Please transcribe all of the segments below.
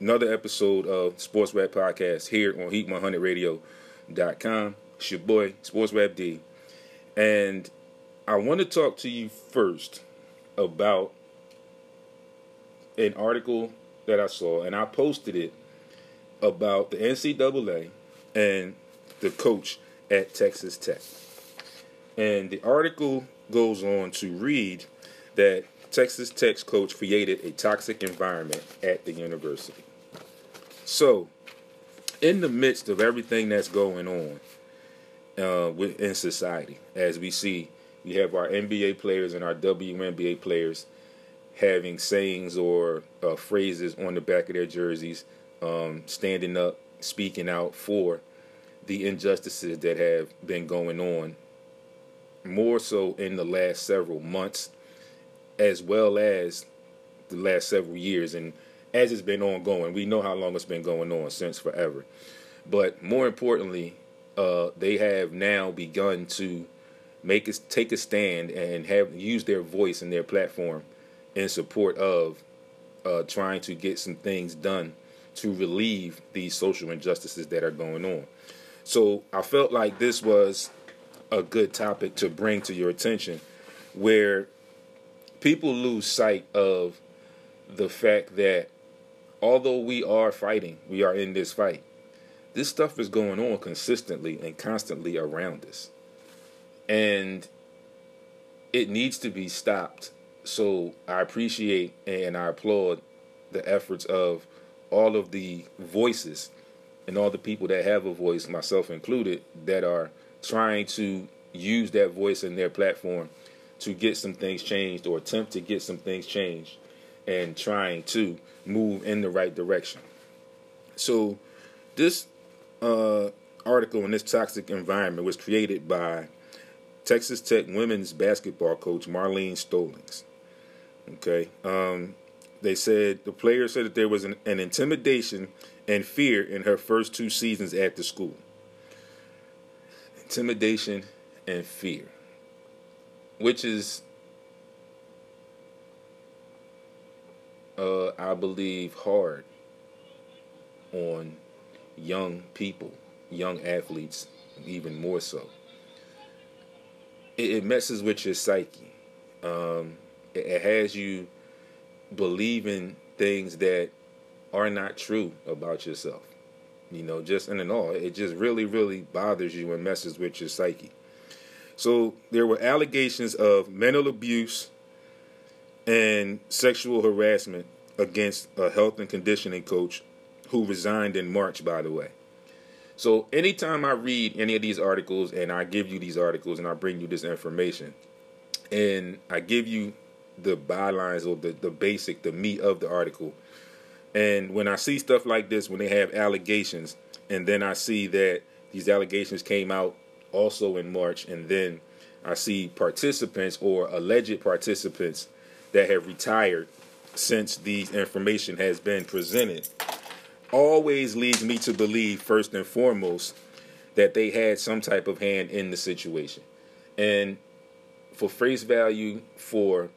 another episode of Sports Rap Podcast here on Heat100Radio.com. It's your boy, Sports Rap D. And I want to talk to you first about an article that I saw, and I posted it about the NCAA and the coach at Texas Tech. And the article goes on to read that Texas Tech's coach created a toxic environment at the university. So, in the midst of everything that's going on uh, in society, as we see, we have our NBA players and our WNBA players having sayings or uh, phrases on the back of their jerseys, um, standing up, speaking out for the injustices that have been going on, more so in the last several months, as well as the last several years. And as it's been ongoing, we know how long it's been going on since forever. But more importantly, uh, they have now begun to make us take a stand and have use their voice and their platform in support of uh, trying to get some things done to relieve these social injustices that are going on. So I felt like this was a good topic to bring to your attention where people lose sight of the fact that although we are fighting, we are in this fight, this stuff is going on consistently and constantly around us. And it needs to be stopped. So I appreciate and I applaud the efforts of all of the voices and all the people that have a voice, myself included, that are trying to use that voice in their platform to get some things changed or attempt to get some things changed and trying to move in the right direction. So, this uh, article in this toxic environment was created by Texas Tech women's basketball coach Marlene Stollings. Okay. Um, they said the player said that there was an, an intimidation and fear in her first two seasons at the school. Intimidation and fear, which is, uh, I believe, hard on young people, young athletes, even more so. It, it messes with your psyche. Um, it, it has you believing things that are not true about yourself. You know, just in and all, it just really, really bothers you and messes with your psyche. So there were allegations of mental abuse and sexual harassment against a health and conditioning coach who resigned in March, by the way. So anytime I read any of these articles and I give you these articles and I bring you this information and I give you the bylines or the, the basic, the meat of the article. And when I see stuff like this, when they have allegations, and then I see that these allegations came out also in March, and then I see participants or alleged participants that have retired since the information has been presented, always leads me to believe, first and foremost, that they had some type of hand in the situation. And for face value, for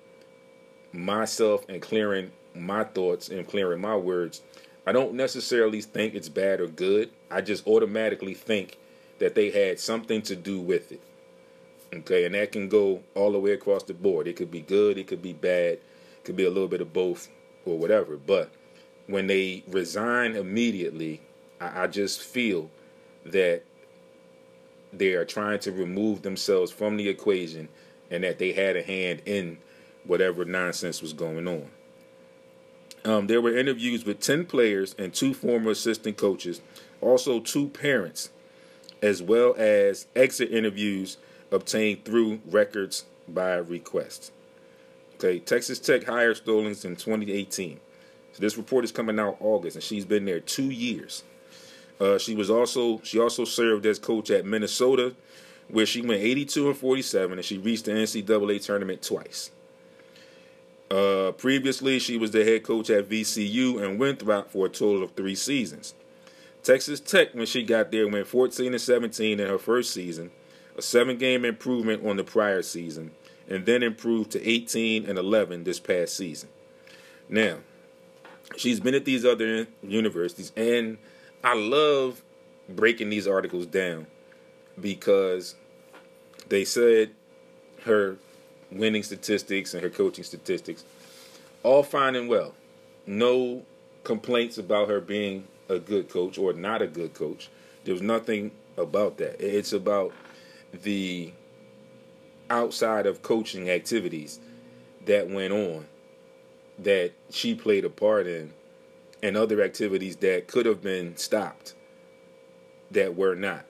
myself and clearing my thoughts and clearing my words, I don't necessarily think it's bad or good. I just automatically think that they had something to do with it. Okay, and that can go all the way across the board. It could be good, it could be bad, it could be a little bit of both or whatever. But when they resign immediately, I, I just feel that they are trying to remove themselves from the equation and that they had a hand in whatever nonsense was going on. Um, there were interviews with 10 players and two former assistant coaches, also two parents, as well as exit interviews obtained through records by request. Okay, Texas Tech hired Stollings in 2018. So this report is coming out August, and she's been there two years. Uh, she was also she also served as coach at Minnesota, where she went 82 and 47, and she reached the NCAA tournament twice. Uh, previously, she was the head coach at VCU and Winthrop for a total of three seasons. Texas Tech, when she got there, went 14 and 17 in her first season, a seven-game improvement on the prior season, and then improved to 18 and 11 this past season. Now, she's been at these other universities, and I love breaking these articles down because they said her winning statistics and her coaching statistics all fine and well. No complaints about her being a good coach or not a good coach. There was nothing about that. It's about the outside of coaching activities that went on that she played a part in and other activities that could have been stopped that were not.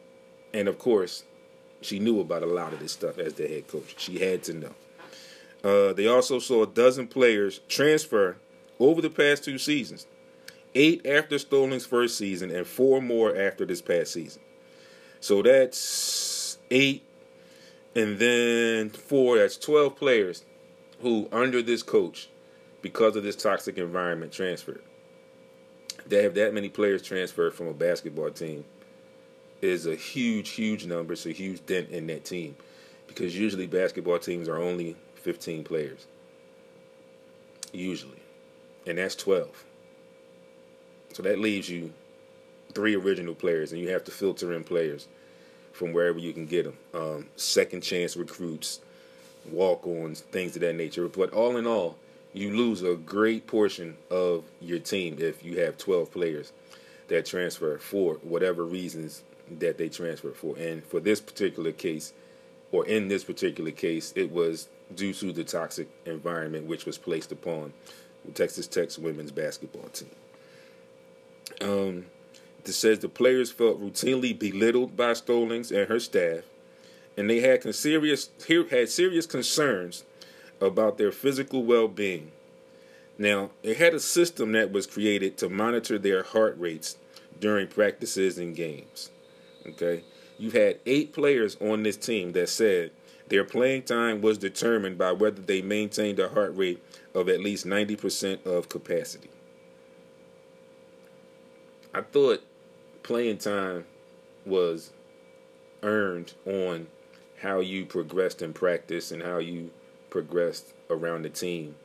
And of course, she knew about a lot of this stuff as the head coach. She had to know. Uh, they also saw a dozen players transfer over the past two seasons. Eight after Stolling's first season and four more after this past season. So that's eight and then four, that's 12 players who, under this coach, because of this toxic environment, transferred. They have that many players transferred from a basketball team is a huge, huge number. It's a huge dent in that team because usually basketball teams are only 15 players. Usually. And that's 12. So that leaves you three original players, and you have to filter in players from wherever you can get them. Um, second chance recruits, walk ons, things of that nature. But all in all, you lose a great portion of your team if you have 12 players that transfer for whatever reasons that they transfer for. And for this particular case, or in this particular case, it was due to the toxic environment which was placed upon Texas Tech's women's basketball team. Um, it says the players felt routinely belittled by Stollings and her staff, and they had serious had serious concerns about their physical well-being. Now, it had a system that was created to monitor their heart rates during practices and games. Okay, you had eight players on this team that said their playing time was determined by whether they maintained a heart rate of at least 90% of capacity. I thought playing time was earned on how you progressed in practice and how you progressed around the team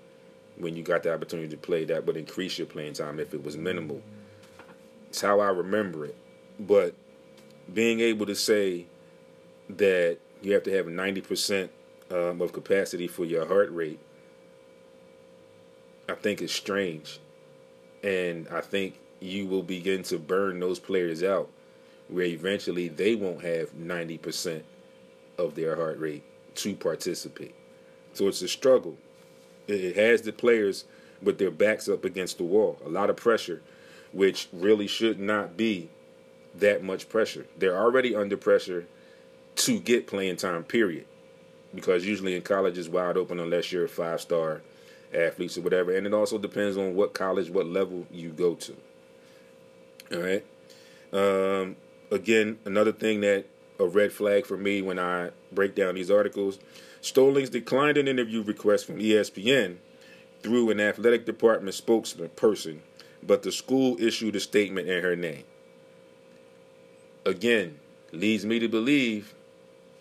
when you got the opportunity to play that would increase your playing time if it was minimal. It's how I remember it. But being able to say that you have to have 90% um, of capacity for your heart rate, I think is strange. And I think you will begin to burn those players out where eventually they won't have 90% of their heart rate to participate. So it's a struggle. It has the players with their backs up against the wall, a lot of pressure, which really should not be that much pressure. They're already under pressure to get playing time, period. Because usually in college is wide open unless you're a five star athlete or whatever. And it also depends on what college, what level you go to. All right. Um, again, another thing that a red flag for me when I break down these articles. Stollings declined an interview request from ESPN through an athletic department spokesperson, but the school issued a statement in her name again, leads me to believe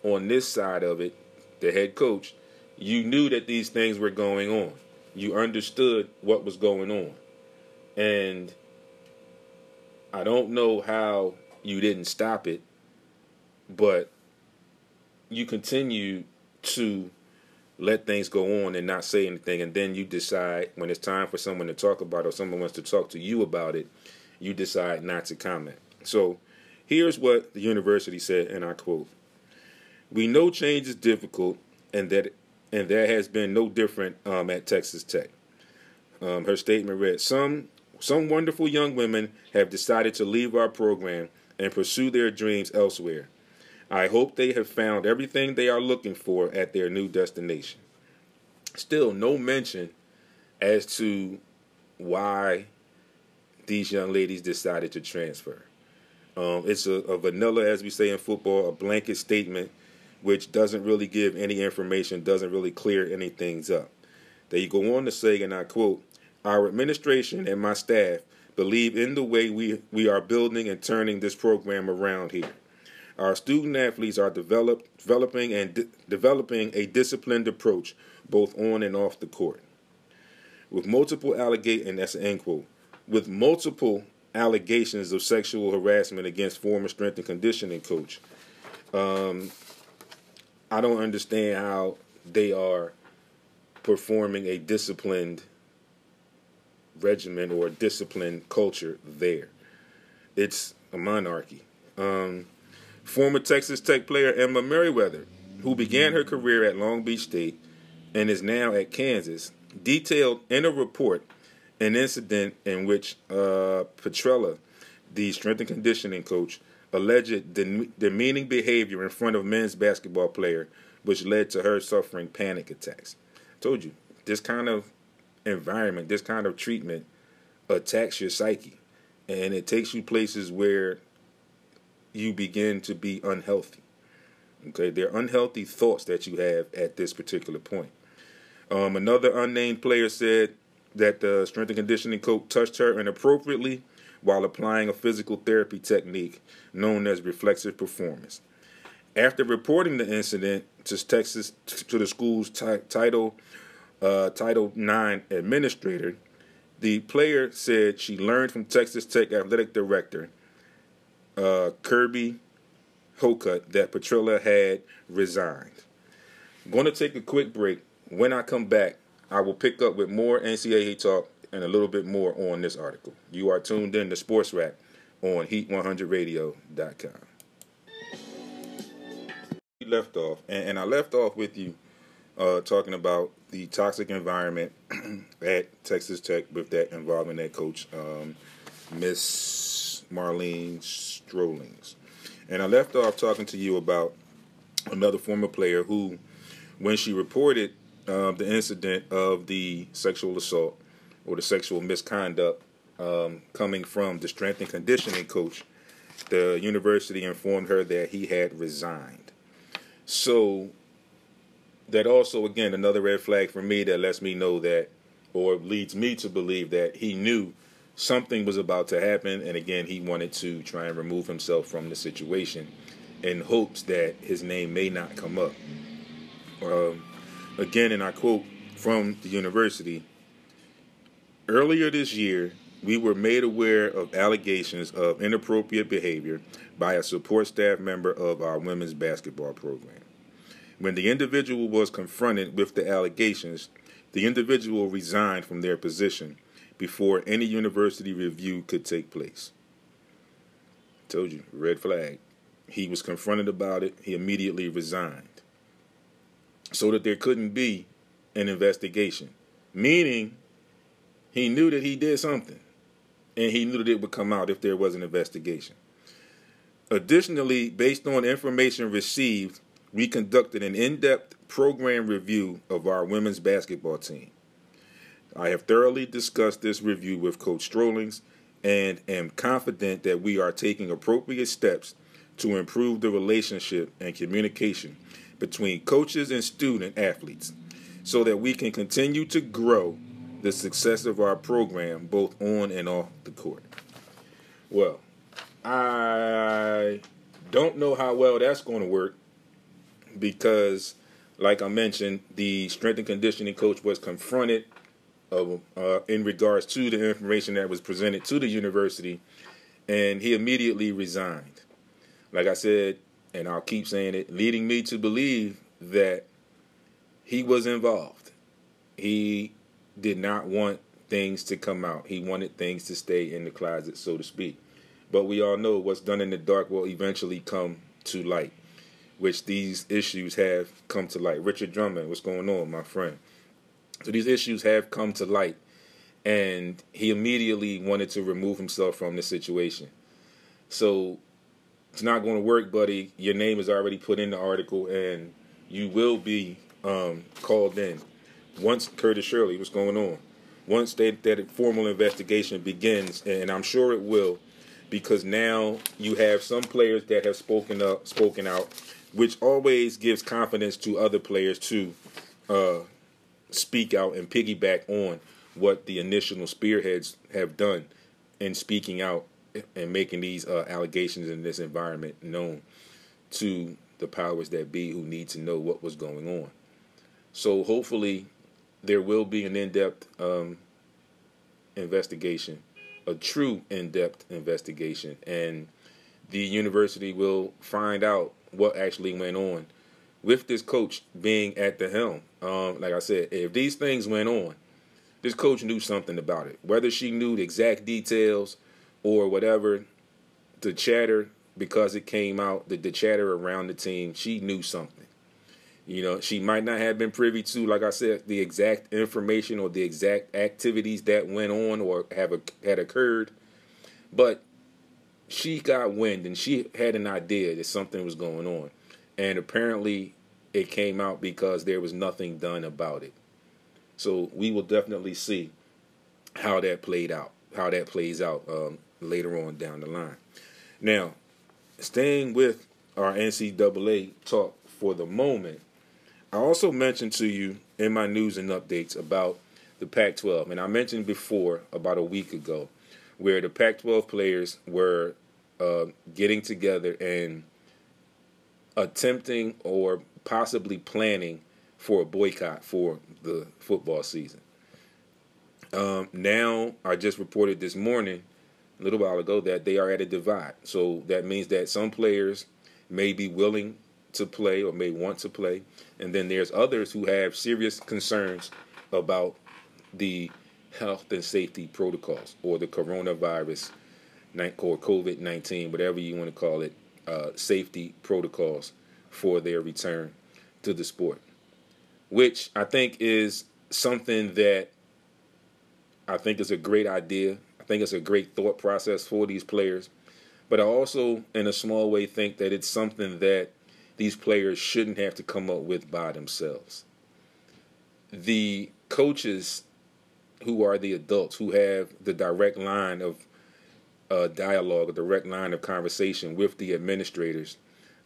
on this side of it, the head coach, you knew that these things were going on. You understood what was going on. And I don't know how you didn't stop it, but you continue to let things go on and not say anything. And then you decide when it's time for someone to talk about it or someone wants to talk to you about it, you decide not to comment. So, Here's what the university said, and I quote We know change is difficult, and that and that has been no different um, at Texas Tech. Um, her statement read Some some wonderful young women have decided to leave our program and pursue their dreams elsewhere. I hope they have found everything they are looking for at their new destination. Still, no mention as to why these young ladies decided to transfer. Um, it's a, a vanilla, as we say in football, a blanket statement which doesn't really give any information, doesn't really clear any things up. They go on to say, and I quote, Our administration and my staff believe in the way we, we are building and turning this program around here. Our student athletes are develop, developing and de- developing a disciplined approach both on and off the court. With multiple allegate and that's an end quote. with multiple allegations of sexual harassment against former strength and conditioning coach. Um, I don't understand how they are performing a disciplined regimen or discipline culture there. It's a monarchy. Um, former Texas Tech player Emma Merriweather, who began her career at Long Beach State and is now at Kansas, detailed in a report an incident in which uh, Petrella, the strength and conditioning coach, alleged demeaning behavior in front of men's basketball player, which led to her suffering panic attacks. I told you, this kind of environment, this kind of treatment attacks your psyche. And it takes you places where you begin to be unhealthy. Okay, they're unhealthy thoughts that you have at this particular point. Um, another unnamed player said that the strength and conditioning coach touched her inappropriately while applying a physical therapy technique known as reflexive performance. After reporting the incident to Texas to the school's t- title uh, Title IX administrator, the player said she learned from Texas Tech athletic director uh, Kirby Hocutt that Petrella had resigned. I'm going to take a quick break. When I come back, I will pick up with more NCAA talk and a little bit more on this article. You are tuned in to Sports Wrap on Heat100Radio.com. We left off, and, and I left off with you uh, talking about the toxic environment at Texas Tech with that involving that coach, um, Miss Marlene Strollings. And I left off talking to you about another former player who, when she reported uh, the incident of the sexual assault or the sexual misconduct um, coming from the strength and conditioning coach, the university informed her that he had resigned. So that also again another red flag for me that lets me know that or leads me to believe that he knew something was about to happen and again he wanted to try and remove himself from the situation in hopes that his name may not come up. Um, again and i quote from the university earlier this year we were made aware of allegations of inappropriate behavior by a support staff member of our women's basketball program when the individual was confronted with the allegations, the individual resigned from their position before any university review could take place. Told you, red flag. He was confronted about it, he immediately resigned. So that there couldn't be an investigation. Meaning, he knew that he did something, and he knew that it would come out if there was an investigation. Additionally, based on information received we conducted an in depth program review of our women's basketball team. I have thoroughly discussed this review with Coach Strollings and am confident that we are taking appropriate steps to improve the relationship and communication between coaches and student athletes so that we can continue to grow the success of our program both on and off the court. Well, I don't know how well that's going to work because, like I mentioned, the strength and conditioning coach was confronted uh, uh, in regards to the information that was presented to the university, and he immediately resigned. Like I said, and I'll keep saying it, leading me to believe that he was involved. He did not want things to come out. He wanted things to stay in the closet, so to speak. But we all know what's done in the dark will eventually come to light which these issues have come to light. Richard Drummond, what's going on, my friend? So these issues have come to light, and he immediately wanted to remove himself from the situation. So it's not going to work, buddy. Your name is already put in the article, and you will be um, called in. Once Curtis Shirley, what's going on? Once that, that formal investigation begins, and I'm sure it will, because now you have some players that have spoken up, spoken out, which always gives confidence to other players to uh, speak out and piggyback on what the initial spearheads have done in speaking out and making these uh, allegations in this environment known to the powers that be who need to know what was going on. So hopefully there will be an in-depth um, investigation a true in-depth investigation, and the university will find out what actually went on with this coach being at the helm. Um, like I said, if these things went on, this coach knew something about it. Whether she knew the exact details or whatever, the chatter because it came out, the, the chatter around the team, she knew something. You know, she might not have been privy to, like I said, the exact information or the exact activities that went on or have a, had occurred, but she got wind and she had an idea that something was going on, and apparently it came out because there was nothing done about it. So we will definitely see how that played out, how that plays out um, later on down the line. Now, staying with our NCAA talk for the moment, I also mentioned to you in my news and updates about the Pac 12. And I mentioned before, about a week ago, where the Pac 12 players were uh, getting together and attempting or possibly planning for a boycott for the football season. Um, now, I just reported this morning a little while ago that they are at a divide. So that means that some players may be willing to play or may want to play, and then there's others who have serious concerns about the health and safety protocols or the coronavirus or COVID 19, whatever you want to call it, uh, safety protocols for their return to the sport, which I think is something that I think is a great idea. I think it's a great thought process for these players. But I also, in a small way, think that it's something that these players shouldn't have to come up with by themselves. The coaches who are the adults, who have the direct line of uh, dialogue, a direct line of conversation with the administrators,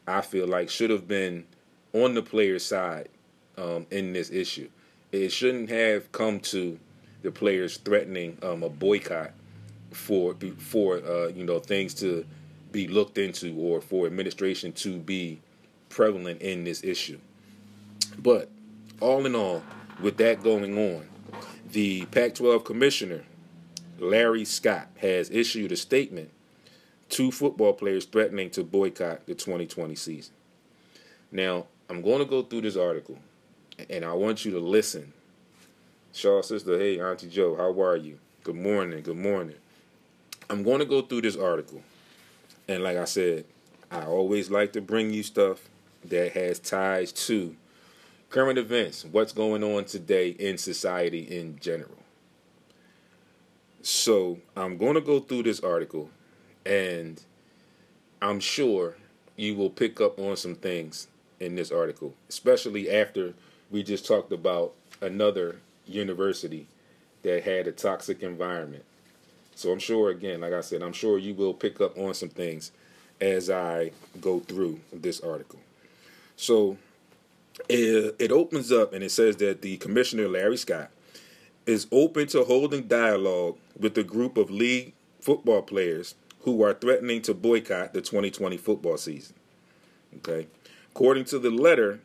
I feel like should have been on the player's side um, in this issue. It shouldn't have come to the players threatening um, a boycott for for uh, you know things to be looked into or for administration to be prevalent in this issue. But all in all, with that going on, the Pac-12 commissioner Larry Scott has issued a statement to football players threatening to boycott the 2020 season. Now, I'm going to go through this article, and I want you to listen. Shaw sister, hey Auntie Joe, how are you? Good morning, good morning. I'm going to go through this article. And like I said, I always like to bring you stuff that has ties to current events, what's going on today in society in general. So I'm going to go through this article, and I'm sure you will pick up on some things in this article, especially after we just talked about another university that had a toxic environment. So I'm sure, again, like I said, I'm sure you will pick up on some things as I go through this article. So it, it opens up and it says that the commissioner, Larry Scott, is open to holding dialogue with a group of league football players who are threatening to boycott the 2020 football season. Okay. According to the letter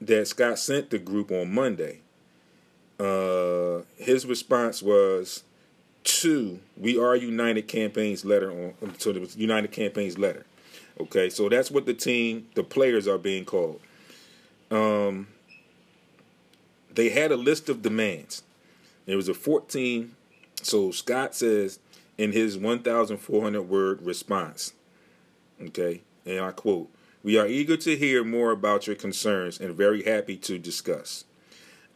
that Scott sent the group on Monday, uh, his response was to We Are United campaign's letter on to the United campaign's letter. Okay, so that's what the team, the players are being called. Um, they had a list of demands. It was a 14. So Scott says in his 1,400 word response, okay, and I quote, We are eager to hear more about your concerns and very happy to discuss.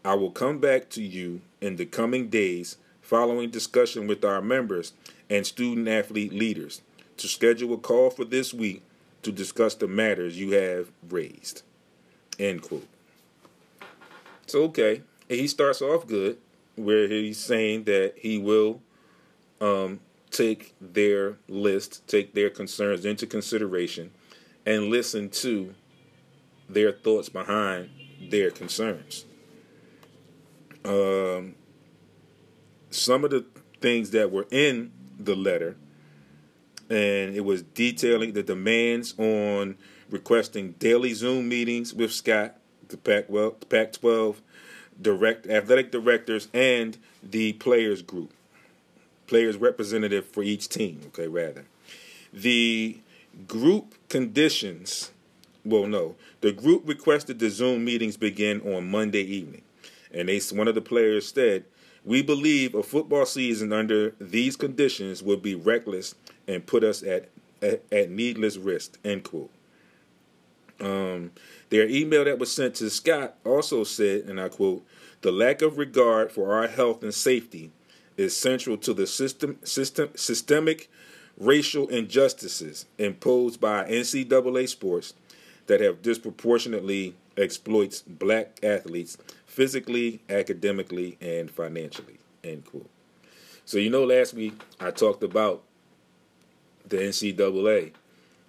I will come back to you in the coming days following discussion with our members and student athlete leaders to schedule a call for this week to discuss the matters you have raised. End quote. So, okay, he starts off good where he's saying that he will um, take their list, take their concerns into consideration, and listen to their thoughts behind their concerns um, some of the things that were in the letter, and it was detailing the demands on requesting daily Zoom meetings with Scott, the Pac well, Pac-12 direct athletic directors, and the players group. players representative for each team. Okay, rather the group conditions. Well, no, the group requested the Zoom meetings begin on Monday evening, and they one of the players said, "We believe a football season under these conditions would be reckless and put us at at, at needless risk." End quote. Um, their email that was sent to Scott also said, and I quote, "The lack of regard for our health and safety is central to the system, system systemic racial injustices imposed by NCAA sports that have disproportionately exploits black athletes physically, academically, and financially." End quote. So you know, last week I talked about the NCAA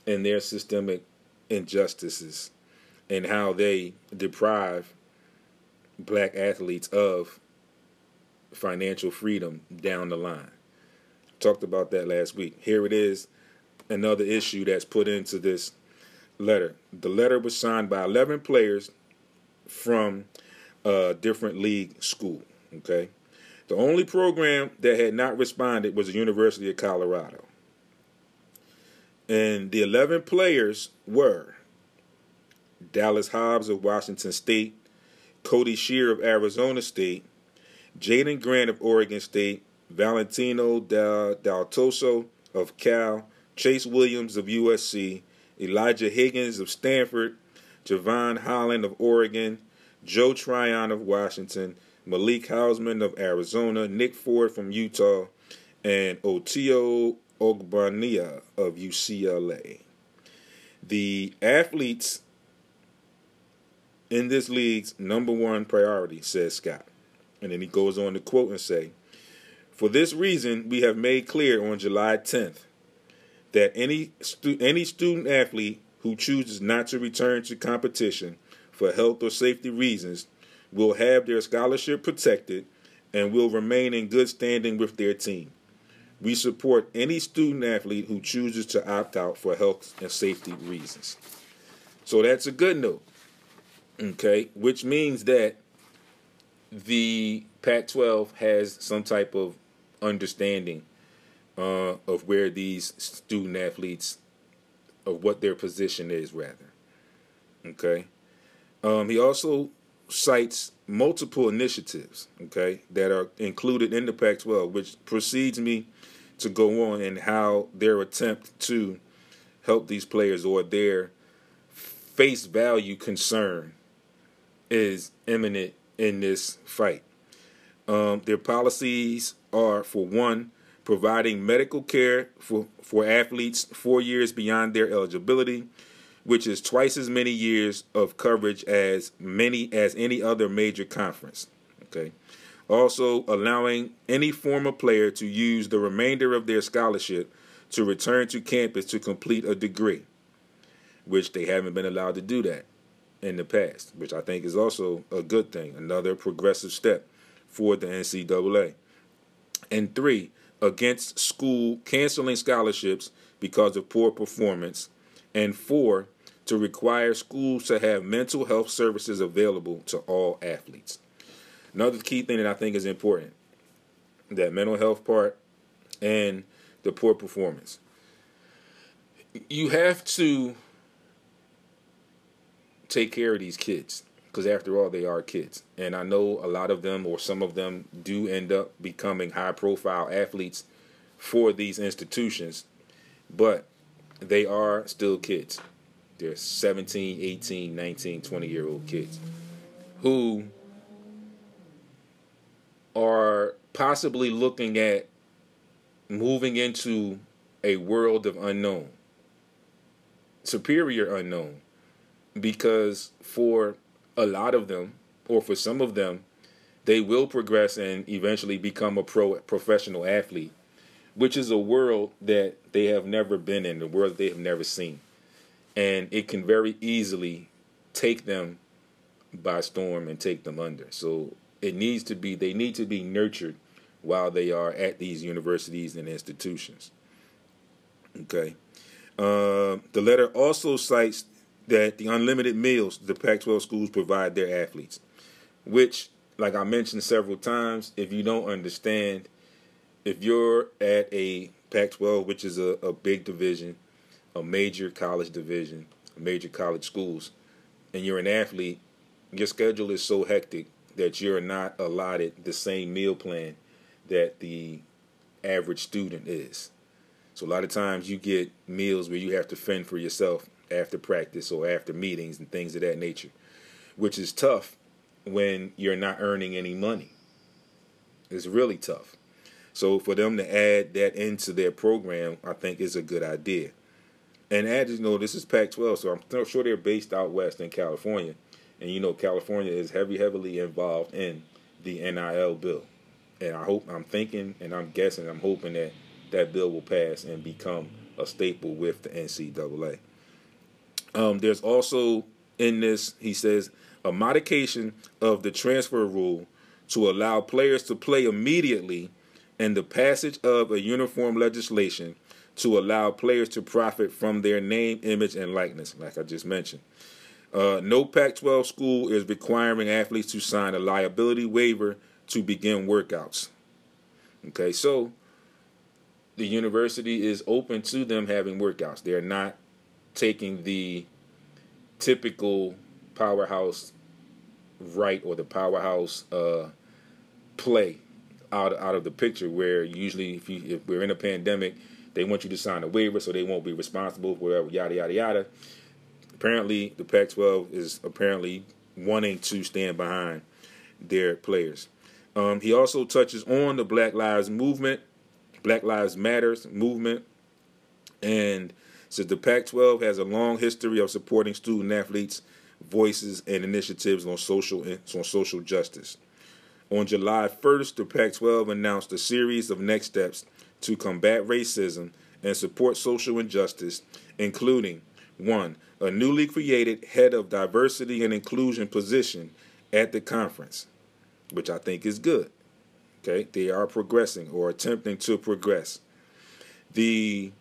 and their systemic injustices and how they deprive black athletes of financial freedom down the line. Talked about that last week. Here it is, another issue that's put into this letter. The letter was signed by 11 players from a different league school. Okay. The only program that had not responded was the University of Colorado. And the 11 players were Dallas Hobbs of Washington State, Cody Shear of Arizona State, Jaden Grant of Oregon State, Valentino Del Daltoso of Cal, Chase Williams of USC, Elijah Higgins of Stanford, Jevon Holland of Oregon, Joe Tryon of Washington, Malik Hausman of Arizona, Nick Ford from Utah, and Otio Ogbonnia of UCLA. The athletes in this league's number one priority, says Scott. And then he goes on to quote and say, For this reason, we have made clear on July 10th that any, stu- any student athlete who chooses not to return to competition for health or safety reasons will have their scholarship protected and will remain in good standing with their team. We support any student athlete who chooses to opt out for health and safety reasons. So that's a good note. Okay, which means that the Pac 12 has some type of understanding uh, of where these student athletes, of what their position is, rather. Okay. Um, he also cites multiple initiatives, okay, that are included in the Pac 12, which precedes me to go on and how their attempt to help these players or their face value concern is imminent in this fight. Um, their policies are, for one, providing medical care for, for athletes four years beyond their eligibility, which is twice as many years of coverage as many as any other major conference. Okay. Also, allowing any former player to use the remainder of their scholarship to return to campus to complete a degree, which they haven't been allowed to do that in the past, which I think is also a good thing, another progressive step for the NCAA. And three, against school canceling scholarships because of poor performance. And four, to require schools to have mental health services available to all athletes. Another key thing that I think is important that mental health part and the poor performance. You have to take care of these kids because after all they are kids and i know a lot of them or some of them do end up becoming high profile athletes for these institutions but they are still kids they're 17 18 19 20 year old kids who are possibly looking at moving into a world of unknown superior unknown because for a lot of them, or for some of them, they will progress and eventually become a pro professional athlete, which is a world that they have never been in, a world they have never seen. And it can very easily take them by storm and take them under. So it needs to be they need to be nurtured while they are at these universities and institutions. Okay. Uh, the letter also cites that the unlimited meals the Pac 12 schools provide their athletes, which, like I mentioned several times, if you don't understand, if you're at a Pac-12, which is a, a big division, a major college division, major college schools, and you're an athlete, your schedule is so hectic that you're not allotted the same meal plan that the average student is. So a lot of times you get meals where you have to fend for yourself after practice or after meetings and things of that nature, which is tough when you're not earning any money. It's really tough. So for them to add that into their program, I think is a good idea. And as you know, this is Pac-12, so I'm sure they're based out west in California, and you know California is heavy, heavily involved in the NIL bill. And I hope, I'm thinking, and I'm guessing, I'm hoping that that bill will pass and become a staple with the NCAA. Um, there's also in this, he says, a modification of the transfer rule to allow players to play immediately and the passage of a uniform legislation to allow players to profit from their name, image, and likeness, like I just mentioned. Uh, no Pac 12 school is requiring athletes to sign a liability waiver to begin workouts. Okay, so the university is open to them having workouts. They're not taking the typical powerhouse right or the powerhouse uh, play out out of the picture. Where usually, if you if we're in a pandemic, they want you to sign a waiver so they won't be responsible for whatever yada yada yada. Apparently, the Pac-12 is apparently wanting to stand behind their players. Um, he also touches on the Black Lives Movement, Black Lives Matters movement, and says the Pac-12 has a long history of supporting student athletes' voices and initiatives on social on social justice. On July 1st, the Pac 12 announced a series of next steps to combat racism and support social injustice, including 1. A newly created head of diversity and inclusion position at the conference, which I think is good. Okay, they are progressing or attempting to progress. The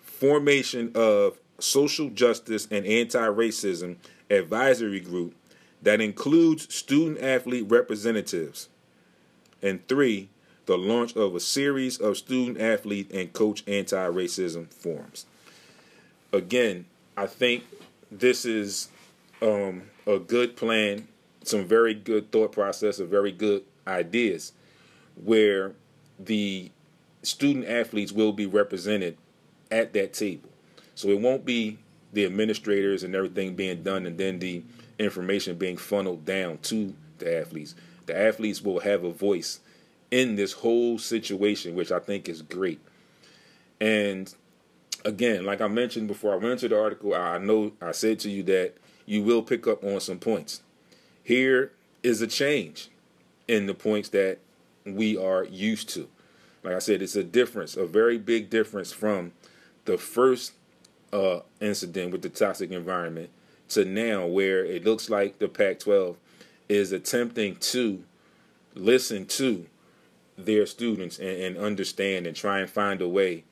formation of social justice and anti racism advisory group that includes student athlete representatives. And three, the launch of a series of student athlete and coach anti racism forums. Again, I think this is um, a good plan, some very good thought process, a very good ideas where the student athletes will be represented at that table. So it won't be the administrators and everything being done and then the information being funneled down to the athletes. The athletes will have a voice in this whole situation, which I think is great. And again, like I mentioned before I went into the article, I know I said to you that you will pick up on some points. Here is a change in the points that we are used to. Like I said, it's a difference, a very big difference from the first uh, incident with the toxic environment to now where it looks like the Pac 12 is attempting to listen to their students and, and, understand and try and find a way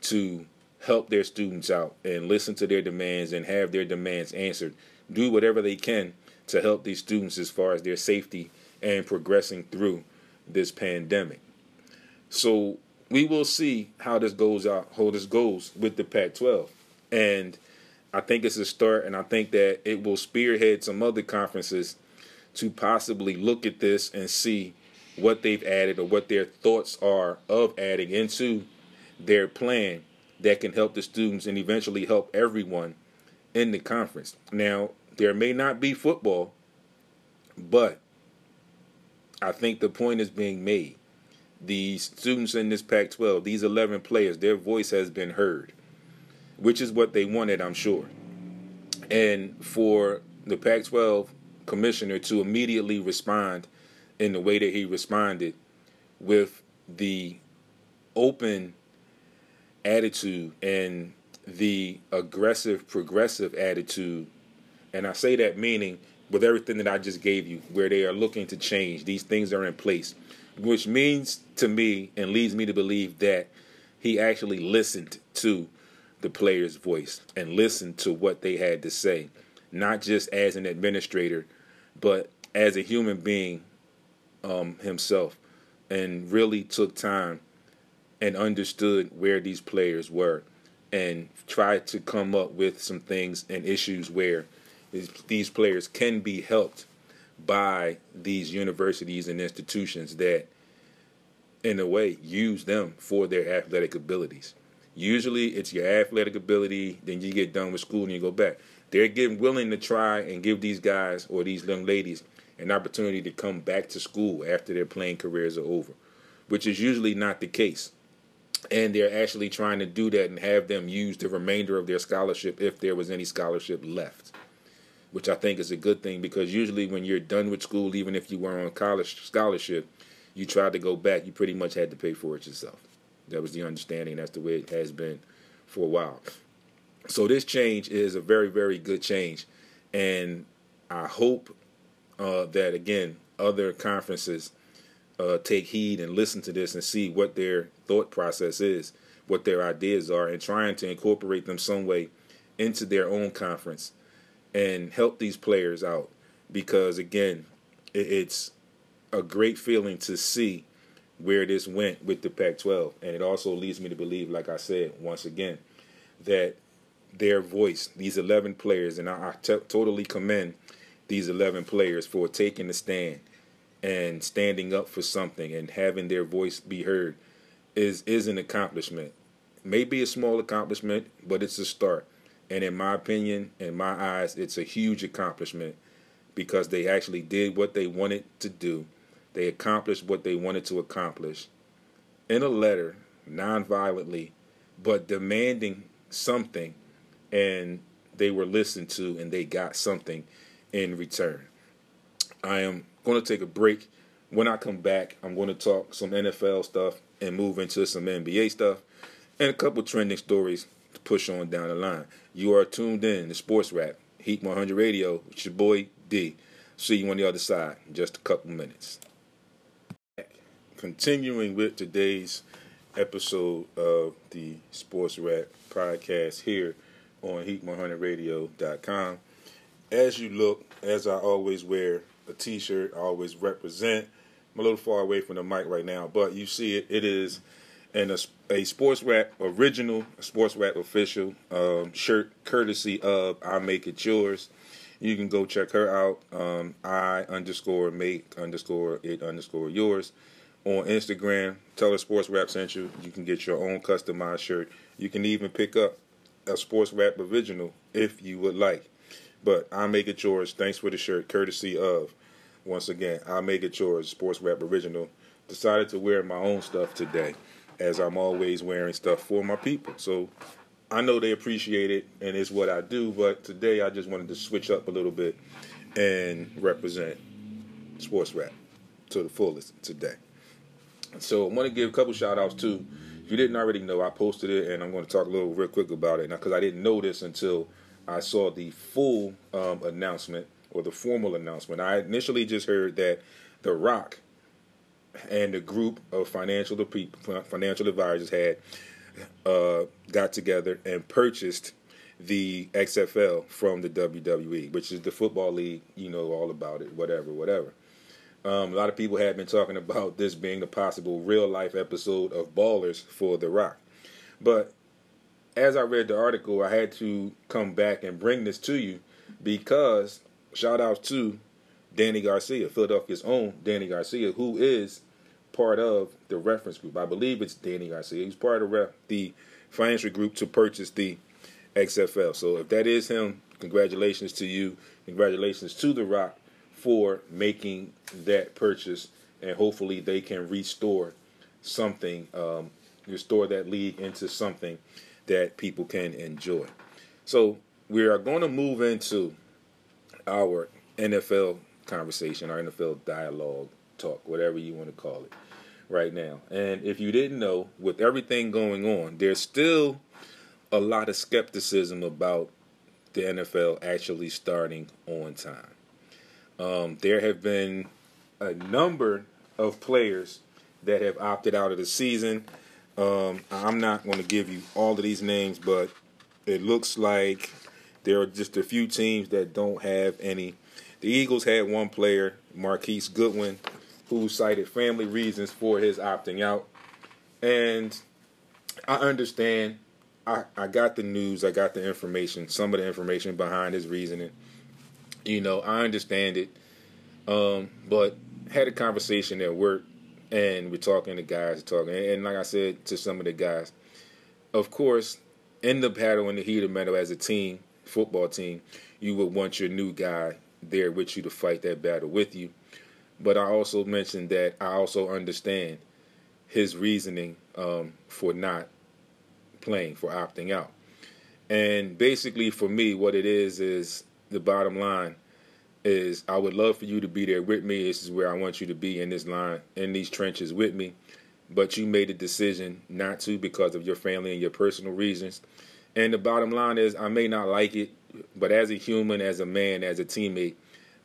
to help their students out and listen to their demands and have their demands answered. Do whatever they can to help these students as far as their safety and progressing through this pandemic. So we will see how this goes out, how this goes with the Pac 12. And I think it's a start, and I think that it will spearhead some other conferences to possibly look at this and see what they've added or what their thoughts are of adding into their plan that can help the students and eventually help everyone in the conference. Now, there may not be football, but I think the point is being made. The students in this Pac 12, these 11 players, their voice has been heard which is what they wanted, I'm sure. And for the Pac 12 commissioner to immediately respond in the way that he responded with the open attitude and the aggressive, progressive attitude. And I say that meaning with everything that I just gave you, where they are looking to change, these things are in place, which means to me and leads me to believe that he actually listened to the player's voice and listened to what they had to say, not just as an administrator, but as a human being um, himself, and really took time and understood where these players were and tried to come up with some things and issues where these players can be helped by these universities and institutions that in a way use them for their athletic abilities. Usually it's your athletic ability, then you get done with school and you go back. They're getting willing to try and give these guys or these young ladies an opportunity to come back to school after their playing careers are over, which is usually not the case. And they're actually trying to do that and have them use the remainder of their scholarship if there was any scholarship left, which I think is a good thing because usually when you're done with school, even if you were on college scholarship, you tried to go back, you pretty much had to pay for it yourself. That was the understanding. That's the way it has been for a while. So this change is a very, very good change, and I hope uh, that again other conferences uh, take heed and listen to this and see what their thought process is, what their ideas are, and trying to incorporate them some way into their own conference and help these players out. Because again, it's a great feeling to see where this went with the Pac 12. And it also leads me to believe, like I said, once again, that their voice, these 11 players, and I, I t- totally commend these 11 players for taking the stand and standing up for something and having their voice be heard is is an accomplishment. Maybe a small accomplishment, but it's a start. And in my opinion, in my eyes, it's a huge accomplishment because they actually did what they wanted to do they accomplished what they wanted to accomplish in a letter, non-violently, but demanding something, and they were listened to and they got something in return. I am going to take a break. When I come back, I'm going to talk some NFL stuff and move into some NBA stuff and a couple trending stories to push on down the line. You are tuned in to Sports Rap, Heat 100 Radio. It's your boy D. See you on the other side in just a couple minutes continuing with today's episode of the Sports Rap podcast here on Heat100Radio.com. As you look, as I always wear a t-shirt, I always represent. I'm a little far away from the mic right now, but you see it. It is an, a, a Sports Rap original, Sports Rap official um, shirt, courtesy of I Make It Yours. You can go check her out. Um, I underscore make underscore it underscore yours on Instagram. Tell her Sports Rap sent you. You can get your own customized shirt. You can even pick up a Sports Rap original if you would like. But I'll make it yours. Thanks for the shirt, courtesy of, once again, I'll make it yours, Sports Rap original. Decided to wear my own stuff today, as I'm always wearing stuff for my people. So I know they appreciate it, and it's what I do. But today I just wanted to switch up a little bit and represent sports rap to the fullest today. So I want to give a couple shout outs too. If you didn't already know, I posted it and I'm going to talk a little real quick about it now because I didn't know this until I saw the full um, announcement or the formal announcement. I initially just heard that The Rock and a group of financial financial advisors had uh, got together and purchased the XFL from the WWE, which is the football league. You know all about it, whatever, whatever. Um, a lot of people have been talking about this being the possible real life episode of Ballers for The Rock. But as I read the article, I had to come back and bring this to you because shout out to Danny Garcia, Philadelphia's own Danny Garcia, who is part of the reference group. I believe it's Danny Garcia. He's part of the financial group to purchase the XFL. So if that is him, congratulations to you. Congratulations to The Rock for making that purchase, and hopefully they can restore something, um, restore that league into something that people can enjoy. So we are going to move into our NFL conversation, our NFL dialogue, talk, whatever you want to call it, right now. And if you didn't know, with everything going on, there's still a lot of skepticism about the NFL actually starting on time. Um, there have been a number of players that have opted out of the season. Um, I'm not going to give you all of these names, but it looks like there are just a few teams that don't have any. The Eagles had one player, Marquise Goodwin, who cited family reasons for his opting out. And I understand. I, I got the news. I got the information. Some of the information behind his reasoning. You know, I understand it. Um, but had a conversation at work, and we're talking to guys, talking, and like I said to some of the guys, of course, in the battle, in the heat of battle, as a team, football team, you would want your new guy there with you to fight that battle with you. But I also mentioned that I also understand his reasoning um, for not playing, for opting out. And basically, for me, what it is is the bottom line is I would love for you to be there with me. This is where I want you to be in this line, in these trenches with me. But you made a decision not to because of your family and your personal reasons. And the bottom line is, I may not like it, but as a human, as a man, as a teammate,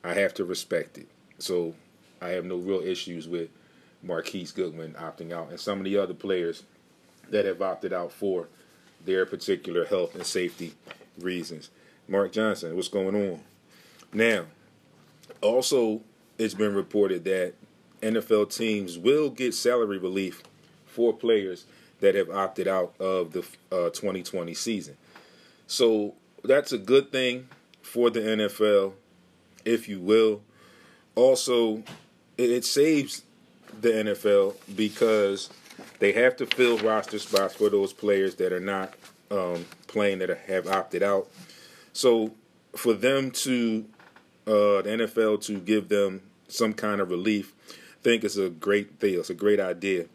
I have to respect it. So I have no real issues with Marquise Goodwin opting out and some of the other players that have opted out for their particular health and safety reasons. Mark Johnson, what's going on? Now, also, it's been reported that NFL teams will get salary relief for players that have opted out of the uh, 2020 season. So that's a good thing for the NFL, if you will. Also, it saves the NFL because they have to fill roster spots for those players that are not um, playing that have opted out. So for them to uh, the NFL to give them some kind of relief, I think it's a great thing. It's a great idea,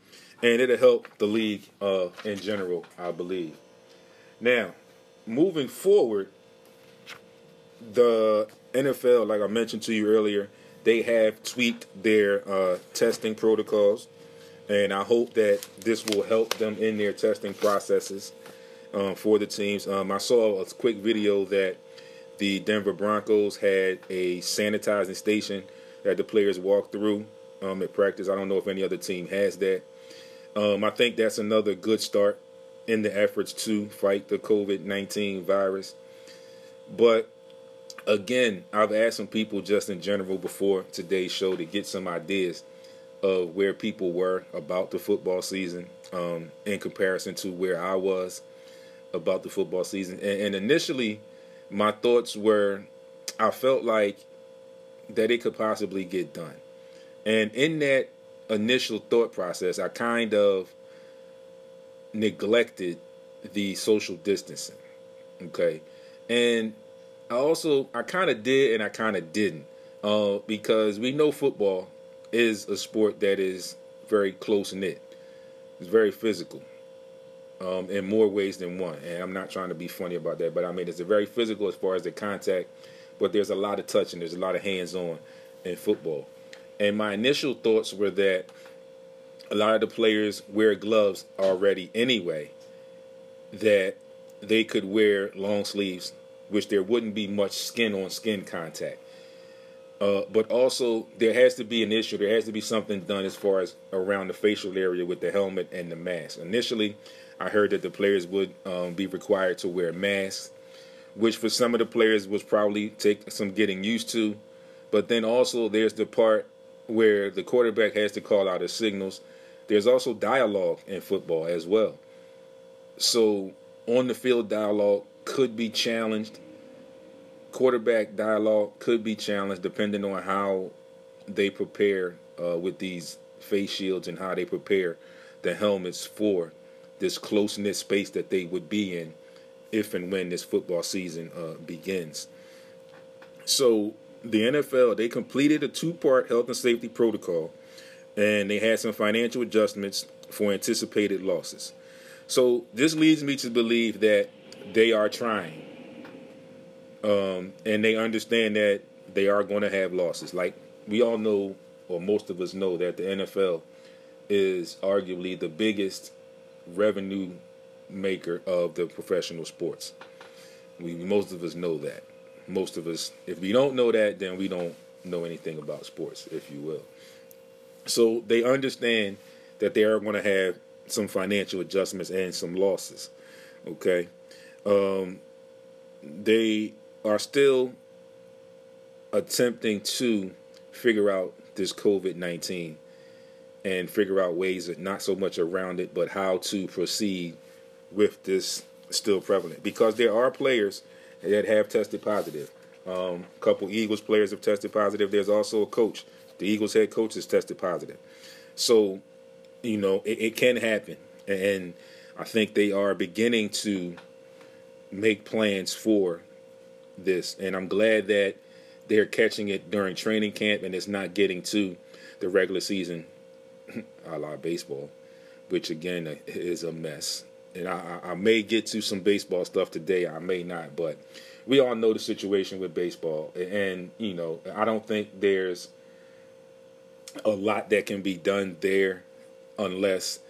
and it'll help the league uh, in general, I believe. Now, moving forward, the NFL, like I mentioned to you earlier, they have tweaked their uh, testing protocols, and I hope that this will help them in their testing processes um, for the teams. Um, I saw a quick video that the Denver Broncos had a sanitizing station that the players walk through um, at practice. I don't know if any other team has that. Um, I think that's another good start in the efforts to fight the COVID 19 virus. But again, I've asked some people just in general before today's show to get some ideas of where people were about the football season um, in comparison to where I was about the football season. And, and initially, my thoughts were I felt like that it could possibly get done. And in that initial thought process, I kind of neglected the social distancing. Okay. And I also, I kind of did and I kind of didn't. Uh, because we know football is a sport that is very close knit, it's very physical um, in more ways than one. And I'm not trying to be funny about that, but I mean, it's a very physical as far as the contact, but there's a lot of touching, there's a lot of hands on in football. And my initial thoughts were that a lot of the players wear gloves already anyway, that they could wear long sleeves, which there wouldn't be much skin on skin contact. Uh, but also, there has to be an issue. There has to be something done as far as around the facial area with the helmet and the mask. Initially, I heard that the players would um, be required to wear masks, which for some of the players was probably take some getting used to. But then also there's the part where the quarterback has to call out his signals. There's also dialogue in football as well. So on the field dialogue could be challenged. Quarterback dialogue could be challenged depending on how they prepare uh, with these face shields and how they prepare the helmets for this close knit space that they would be in if and when this football season uh, begins. So the NFL they completed a two part health and safety protocol, and they had some financial adjustments for anticipated losses. So this leads me to believe that they are trying, um, and they understand that they are going to have losses. Like we all know, or most of us know, that the NFL is arguably the biggest revenue maker of the professional sports. We most of us know that. Most of us, if we don't know that, then we don't know anything about sports, if you will. So they understand that they are going to have some financial adjustments and some losses. Okay, um, they are still attempting to figure out this COVID nineteen and figure out ways of not so much around it, but how to proceed with this still prevalent because there are players that have tested positive. Um, a couple Eagles players have tested positive. There's also a coach. The Eagles head coach has tested positive. So, you know, it, it can happen. And I think they are beginning to make plans for this. And I'm glad that they're catching it during training camp and it's not getting to the regular season a la baseball, which again is a mess. And I, I may get to some baseball stuff today, I may not, but we all know the situation with baseball. And, you know, I don't think there's a lot that can be done there unless